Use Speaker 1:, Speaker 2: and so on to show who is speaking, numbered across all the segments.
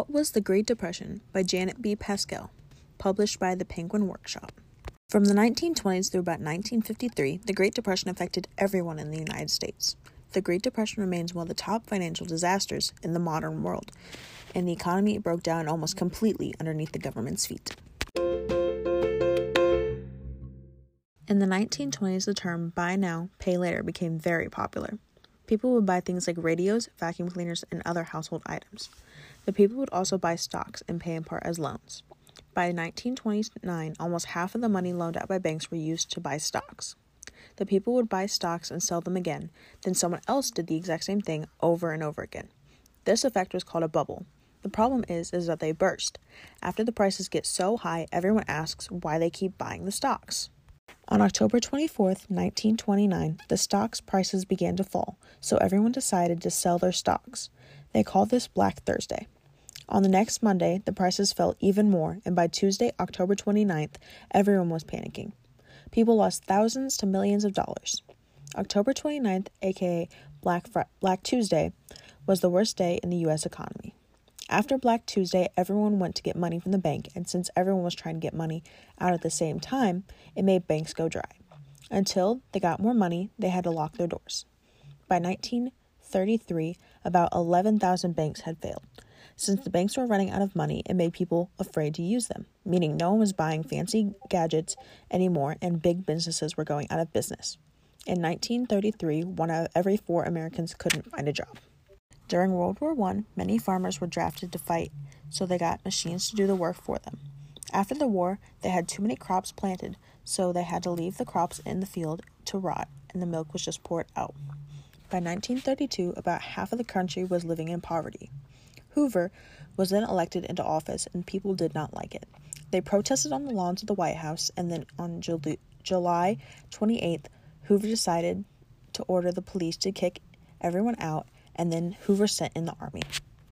Speaker 1: What was the Great Depression by Janet B. Pascal, published by the Penguin Workshop. From the 1920s through about 1953, the Great Depression affected everyone in the United States. The Great Depression remains one of the top financial disasters in the modern world, and the economy broke down almost completely underneath the government's feet. In the 1920s, the term buy now, pay later became very popular. People would buy things like radios, vacuum cleaners, and other household items. The people would also buy stocks and pay in part as loans. By 1929, almost half of the money loaned out by banks were used to buy stocks. The people would buy stocks and sell them again, then someone else did the exact same thing over and over again. This effect was called a bubble. The problem is is that they burst. After the prices get so high, everyone asks why they keep buying the stocks. On October 24th, 1929, the stocks prices began to fall, so everyone decided to sell their stocks. They called this Black Thursday. On the next Monday, the prices fell even more, and by Tuesday, October 29th, everyone was panicking. People lost thousands to millions of dollars. October 29th, aka Black, Fr- Black Tuesday, was the worst day in the US economy. After Black Tuesday, everyone went to get money from the bank, and since everyone was trying to get money out at the same time, it made banks go dry. Until they got more money, they had to lock their doors. By 1933, about 11,000 banks had failed. Since the banks were running out of money, it made people afraid to use them, meaning no one was buying fancy gadgets anymore and big businesses were going out of business. In 1933, one out of every four Americans couldn't find a job. During World War I, many farmers were drafted to fight, so they got machines to do the work for them. After the war, they had too many crops planted, so they had to leave the crops in the field to rot, and the milk was just poured out. By 1932, about half of the country was living in poverty. Hoover was then elected into office, and people did not like it. They protested on the lawns of the White House, and then on July 28th, Hoover decided to order the police to kick everyone out, and then Hoover sent in the army.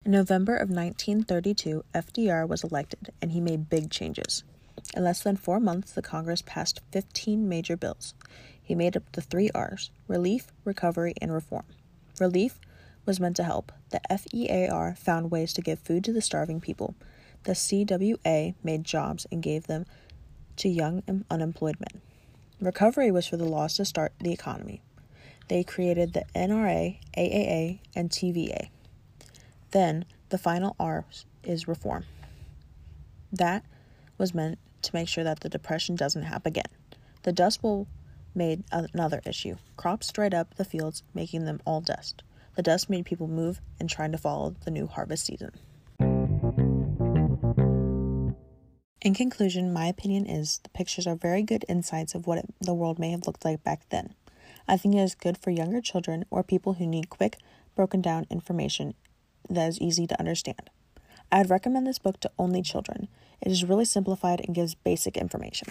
Speaker 1: In November of 1932, FDR was elected, and he made big changes. In less than four months, the Congress passed 15 major bills. He made up the three R's relief, recovery, and reform. Relief was meant to help. The FERA found ways to give food to the starving people. The CWA made jobs and gave them to young and unemployed men. Recovery was for the laws to start the economy. They created the NRA, AAA, and TVA. Then the final R is reform. That was meant to make sure that the depression doesn't happen again. The Dust Bowl made another issue. Crops dried up the fields, making them all dust. The dust made people move and trying to follow the new harvest season. In conclusion, my opinion is the pictures are very good insights of what it, the world may have looked like back then. I think it is good for younger children or people who need quick, broken down information that is easy to understand. I'd recommend this book to only children. It is really simplified and gives basic information.